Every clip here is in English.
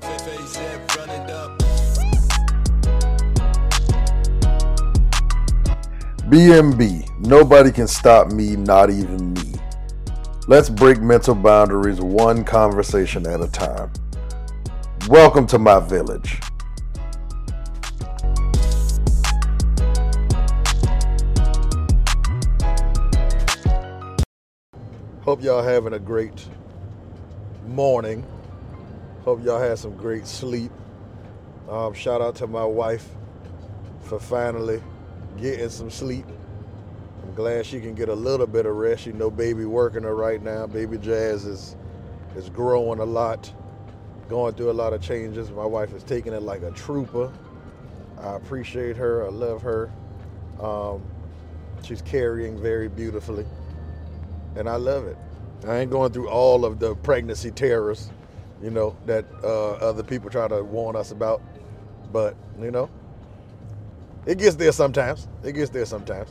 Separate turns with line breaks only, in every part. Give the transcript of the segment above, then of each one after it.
That, run it up.
BMB, nobody can stop me, not even me. Let's break mental boundaries one conversation at a time. Welcome to my village. Hope y'all having a great morning. Hope y'all had some great sleep. Um, shout out to my wife for finally getting some sleep. I'm glad she can get a little bit of rest. You know, baby working her right now. Baby Jazz is is growing a lot, going through a lot of changes. My wife is taking it like a trooper. I appreciate her. I love her. Um, she's carrying very beautifully, and I love it. I ain't going through all of the pregnancy terrors, you know, that uh, other people try to warn us about. But you know, it gets there sometimes. It gets there sometimes,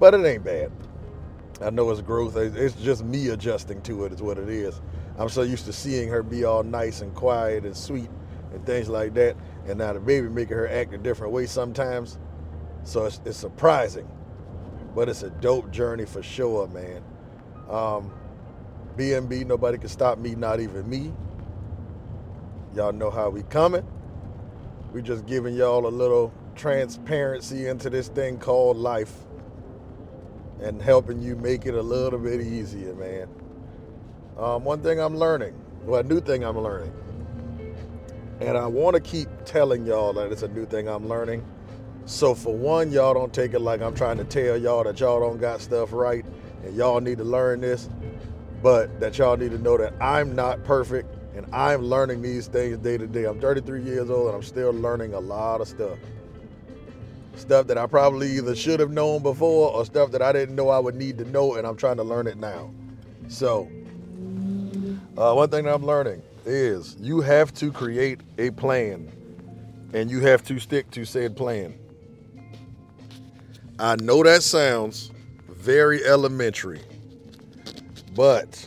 but it ain't bad. I know it's growth. It's just me adjusting to it. Is what it is. I'm so used to seeing her be all nice and quiet and sweet and things like that, and now the baby making her act a different way sometimes. So it's, it's surprising, but it's a dope journey for sure, man. Um, BMB, nobody can stop me, not even me. Y'all know how we coming. We just giving y'all a little transparency into this thing called life and helping you make it a little bit easier, man. Um, one thing I'm learning, well, a new thing I'm learning, and I want to keep telling y'all that it's a new thing I'm learning. So for one, y'all don't take it like I'm trying to tell y'all that y'all don't got stuff right and y'all need to learn this, but that y'all need to know that I'm not perfect and I'm learning these things day to day. I'm 33 years old and I'm still learning a lot of stuff. Stuff that I probably either should have known before or stuff that I didn't know I would need to know and I'm trying to learn it now. So, uh, one thing that I'm learning is you have to create a plan and you have to stick to said plan. I know that sounds very elementary, but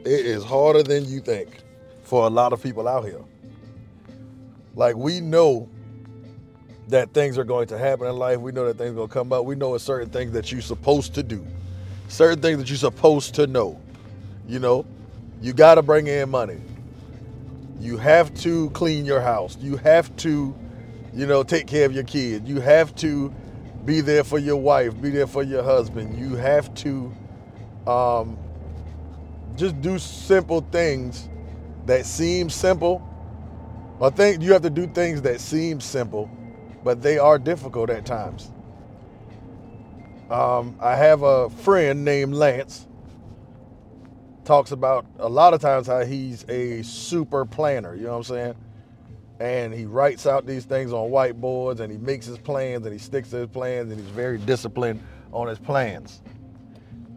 it is harder than you think for a lot of people out here. Like we know that things are going to happen in life. We know that things are going to come up. We know it's certain things that you're supposed to do, certain things that you're supposed to know. You know, you got to bring in money. You have to clean your house. You have to, you know, take care of your kids. You have to be there for your wife. Be there for your husband. You have to um, just do simple things that seem simple. I think you have to do things that seem simple, but they are difficult at times. Um, I have a friend named Lance. Talks about a lot of times how he's a super planner. You know what I'm saying? And he writes out these things on whiteboards, and he makes his plans, and he sticks to his plans, and he's very disciplined on his plans.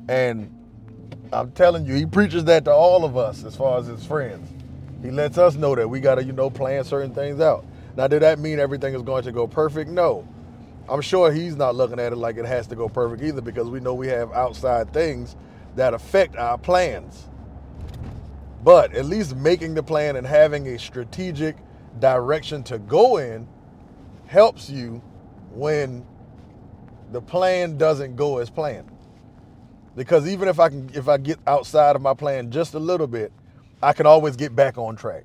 And I'm telling you, he preaches that to all of us as far as his friends. He lets us know that we got to, you know, plan certain things out. Now, did that mean everything is going to go perfect? No. I'm sure he's not looking at it like it has to go perfect either because we know we have outside things that affect our plans. But at least making the plan and having a strategic direction to go in helps you when the plan doesn't go as planned. Because even if I can if I get outside of my plan just a little bit, I can always get back on track.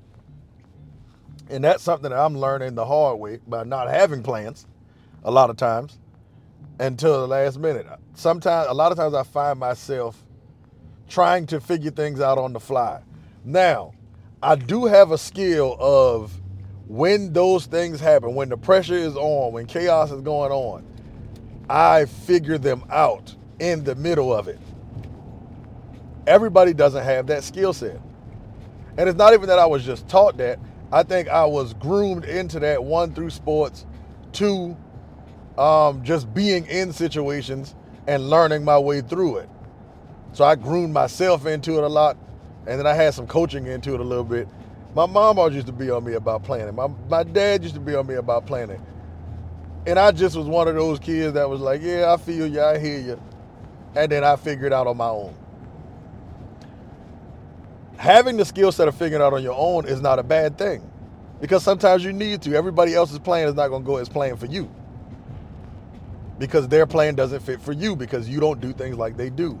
And that's something that I'm learning the hard way by not having plans a lot of times until the last minute. Sometimes, a lot of times, I find myself trying to figure things out on the fly. Now, I do have a skill of when those things happen, when the pressure is on, when chaos is going on, I figure them out in the middle of it. Everybody doesn't have that skill set. And it's not even that I was just taught that. I think I was groomed into that one through sports, two, um, just being in situations and learning my way through it. So I groomed myself into it a lot, and then I had some coaching into it a little bit. My mom always used to be on me about planning. My, my dad used to be on me about planning. And I just was one of those kids that was like, yeah, I feel you, I hear you. And then I figured it out on my own having the skill set of figuring out on your own is not a bad thing. Because sometimes you need to. Everybody else's plan is not going to go as planned for you. Because their plan doesn't fit for you because you don't do things like they do.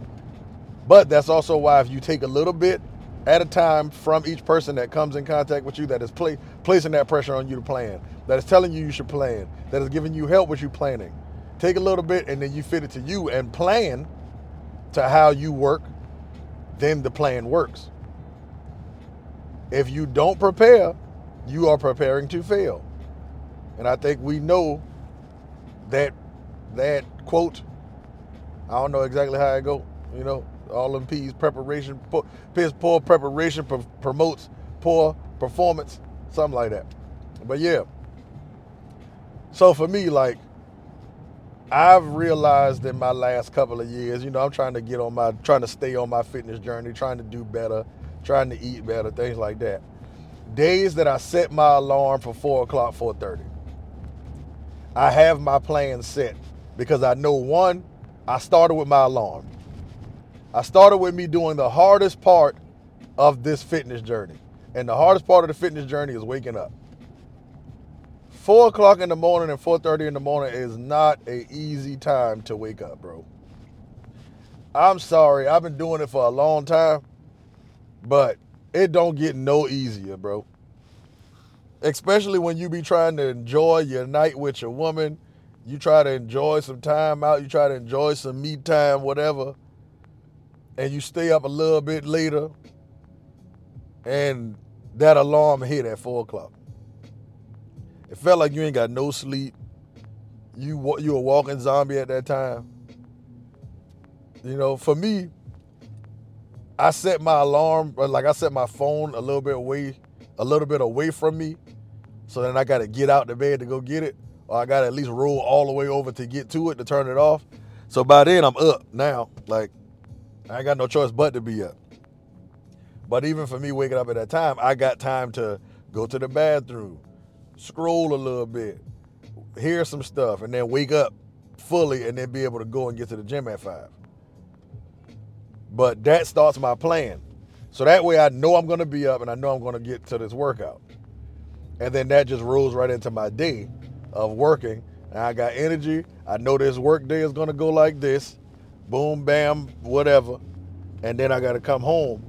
But that's also why if you take a little bit at a time from each person that comes in contact with you that is placing that pressure on you to plan, that is telling you you should plan, that is giving you help with you planning. Take a little bit and then you fit it to you and plan to how you work, then the plan works. If you don't prepare, you are preparing to fail. And I think we know that that quote, I don't know exactly how it go, you know, all them P's preparation, poor, poor preparation promotes poor performance, something like that. But yeah. So for me, like, I've realized in my last couple of years, you know, I'm trying to get on my, trying to stay on my fitness journey, trying to do better, trying to eat better, things like that. Days that I set my alarm for four o'clock, four thirty. I have my plan set because I know one, I started with my alarm. I started with me doing the hardest part of this fitness journey. And the hardest part of the fitness journey is waking up. Four o'clock in the morning and 4:30 in the morning is not a easy time to wake up, bro. I'm sorry, I've been doing it for a long time, but it don't get no easier, bro. Especially when you be trying to enjoy your night with your woman, you try to enjoy some time out, you try to enjoy some me time, whatever and you stay up a little bit later, and that alarm hit at four o'clock. It felt like you ain't got no sleep. You you a walking zombie at that time. You know, for me, I set my alarm, uh, like I set my phone a little bit away, a little bit away from me, so then I got to get out the bed to go get it, or I got to at least roll all the way over to get to it to turn it off. So by then I'm up now, like I ain't got no choice but to be up. But even for me waking up at that time, I got time to go to the bathroom, scroll a little bit, hear some stuff, and then wake up fully and then be able to go and get to the gym at five. But that starts my plan. So that way I know I'm gonna be up and I know I'm gonna get to this workout. And then that just rolls right into my day of working. And I got energy. I know this work day is gonna go like this boom, bam, whatever. And then I got to come home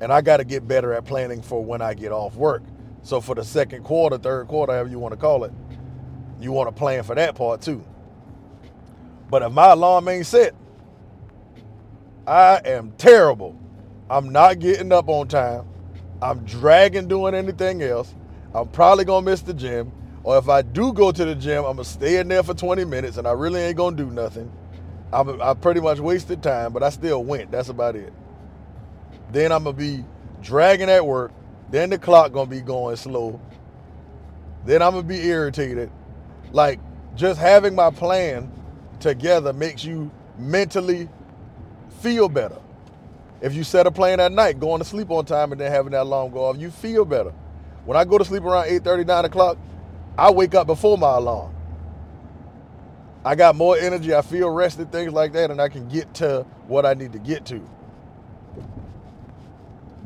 and I got to get better at planning for when I get off work. So for the second quarter, third quarter, however you want to call it, you want to plan for that part too. But if my alarm ain't set, I am terrible. I'm not getting up on time. I'm dragging doing anything else. I'm probably gonna miss the gym. Or if I do go to the gym, I'm gonna stay in there for 20 minutes and I really ain't gonna do nothing. I, I pretty much wasted time, but I still went. That's about it. Then I'm gonna be dragging at work. Then the clock gonna be going slow. Then I'm gonna be irritated. Like just having my plan together makes you mentally feel better. If you set a plan at night, going to sleep on time and then having that alarm go off, you feel better. When I go to sleep around 8 30, 9 o'clock, I wake up before my alarm. I got more energy, I feel rested, things like that, and I can get to what I need to get to.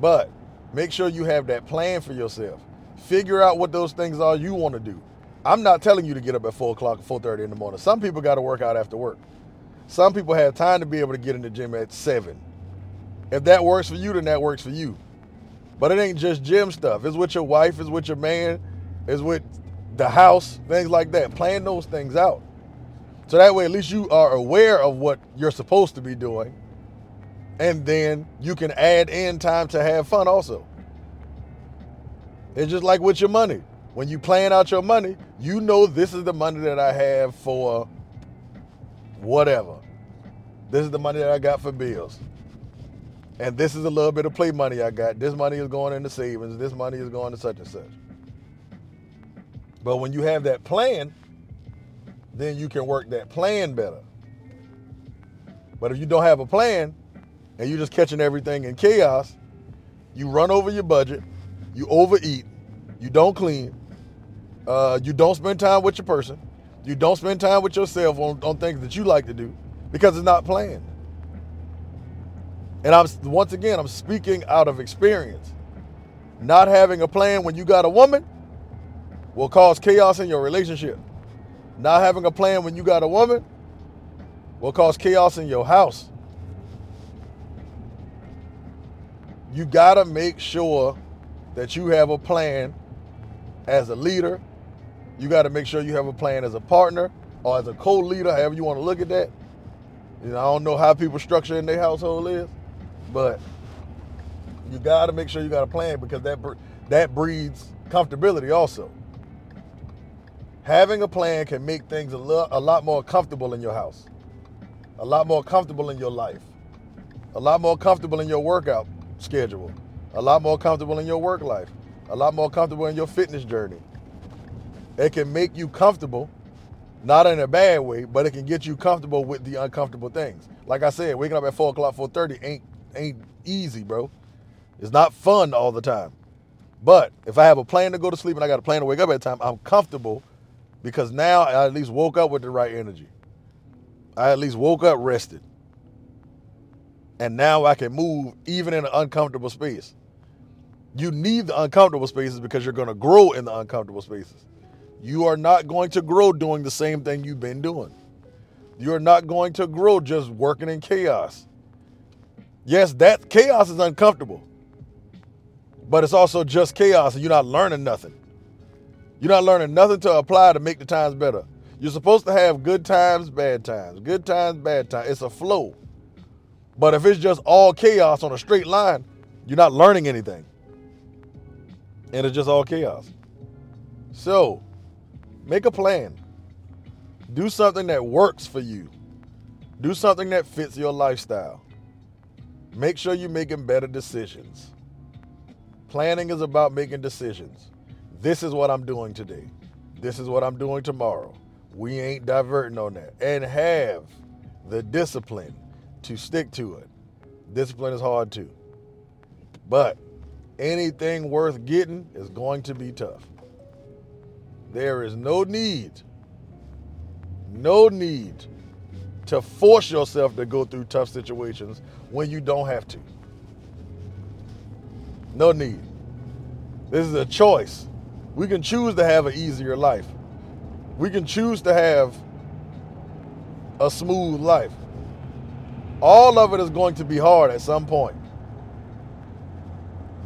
But make sure you have that plan for yourself. Figure out what those things are you want to do. I'm not telling you to get up at 4 o'clock or 4.30 in the morning. Some people got to work out after work. Some people have time to be able to get in the gym at 7. If that works for you, then that works for you. But it ain't just gym stuff. It's with your wife, it's with your man, it's with the house, things like that. Plan those things out. So that way, at least you are aware of what you're supposed to be doing. And then you can add in time to have fun also. It's just like with your money. When you plan out your money, you know this is the money that I have for whatever. This is the money that I got for bills. And this is a little bit of play money I got. This money is going into savings. This money is going to such and such. But when you have that plan, then you can work that plan better. But if you don't have a plan and you're just catching everything in chaos, you run over your budget, you overeat, you don't clean, uh, you don't spend time with your person, you don't spend time with yourself on, on things that you like to do because it's not planned. And I'm once again, I'm speaking out of experience. Not having a plan when you got a woman will cause chaos in your relationship. Not having a plan when you got a woman will cause chaos in your house. You got to make sure that you have a plan as a leader. You got to make sure you have a plan as a partner or as a co-leader, however you want to look at that. You know, I don't know how people structure in their household is, but you got to make sure you got a plan because that that breeds comfortability also. Having a plan can make things a, lo- a lot more comfortable in your house, a lot more comfortable in your life, a lot more comfortable in your workout schedule, a lot more comfortable in your work life, a lot more comfortable in your fitness journey. It can make you comfortable, not in a bad way, but it can get you comfortable with the uncomfortable things. Like I said, waking up at four o'clock, four thirty ain't ain't easy, bro. It's not fun all the time. But if I have a plan to go to sleep and I got a plan to wake up at time, I'm comfortable because now I at least woke up with the right energy. I at least woke up rested. And now I can move even in an uncomfortable space. You need the uncomfortable spaces because you're going to grow in the uncomfortable spaces. You are not going to grow doing the same thing you've been doing. You're not going to grow just working in chaos. Yes, that chaos is uncomfortable, but it's also just chaos and you're not learning nothing. You're not learning nothing to apply to make the times better. You're supposed to have good times, bad times, good times, bad times. It's a flow. But if it's just all chaos on a straight line, you're not learning anything. And it's just all chaos. So, make a plan. Do something that works for you. Do something that fits your lifestyle. Make sure you're making better decisions. Planning is about making decisions. This is what I'm doing today. This is what I'm doing tomorrow. We ain't diverting on that. And have the discipline to stick to it. Discipline is hard too. But anything worth getting is going to be tough. There is no need, no need to force yourself to go through tough situations when you don't have to. No need. This is a choice. We can choose to have an easier life. We can choose to have a smooth life. All of it is going to be hard at some point.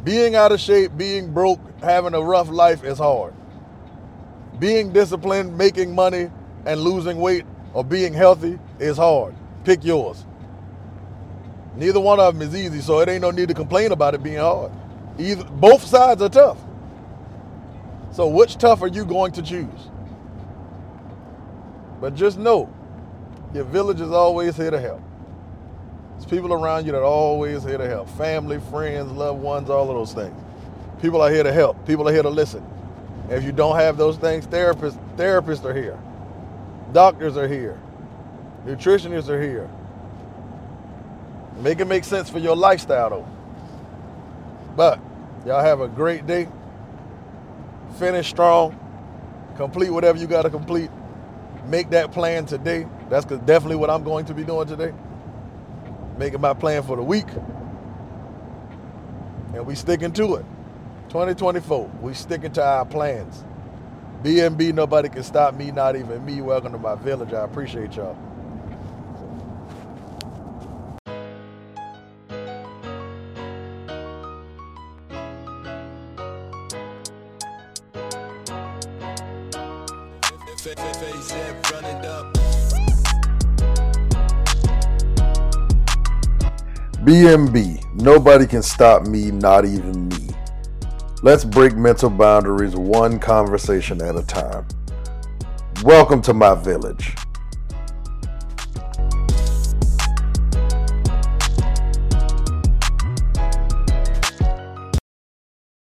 Being out of shape, being broke, having a rough life is hard. Being disciplined, making money, and losing weight or being healthy is hard. Pick yours. Neither one of them is easy, so it ain't no need to complain about it being hard. Either both sides are tough. So, which tough are you going to choose? But just know your village is always here to help. There's people around you that are always here to help family, friends, loved ones, all of those things. People are here to help, people are here to listen. If you don't have those things, therapists, therapists are here, doctors are here, nutritionists are here. Make it make sense for your lifestyle though. But y'all have a great day finish strong, complete whatever you got to complete, make that plan today. That's definitely what I'm going to be doing today. Making my plan for the week. And we sticking to it. 2024, we sticking to our plans. BMB, nobody can stop me, not even me. Welcome to my village. I appreciate y'all. BMB, nobody can stop me, not even me. Let's break mental boundaries one conversation at a time. Welcome to my village.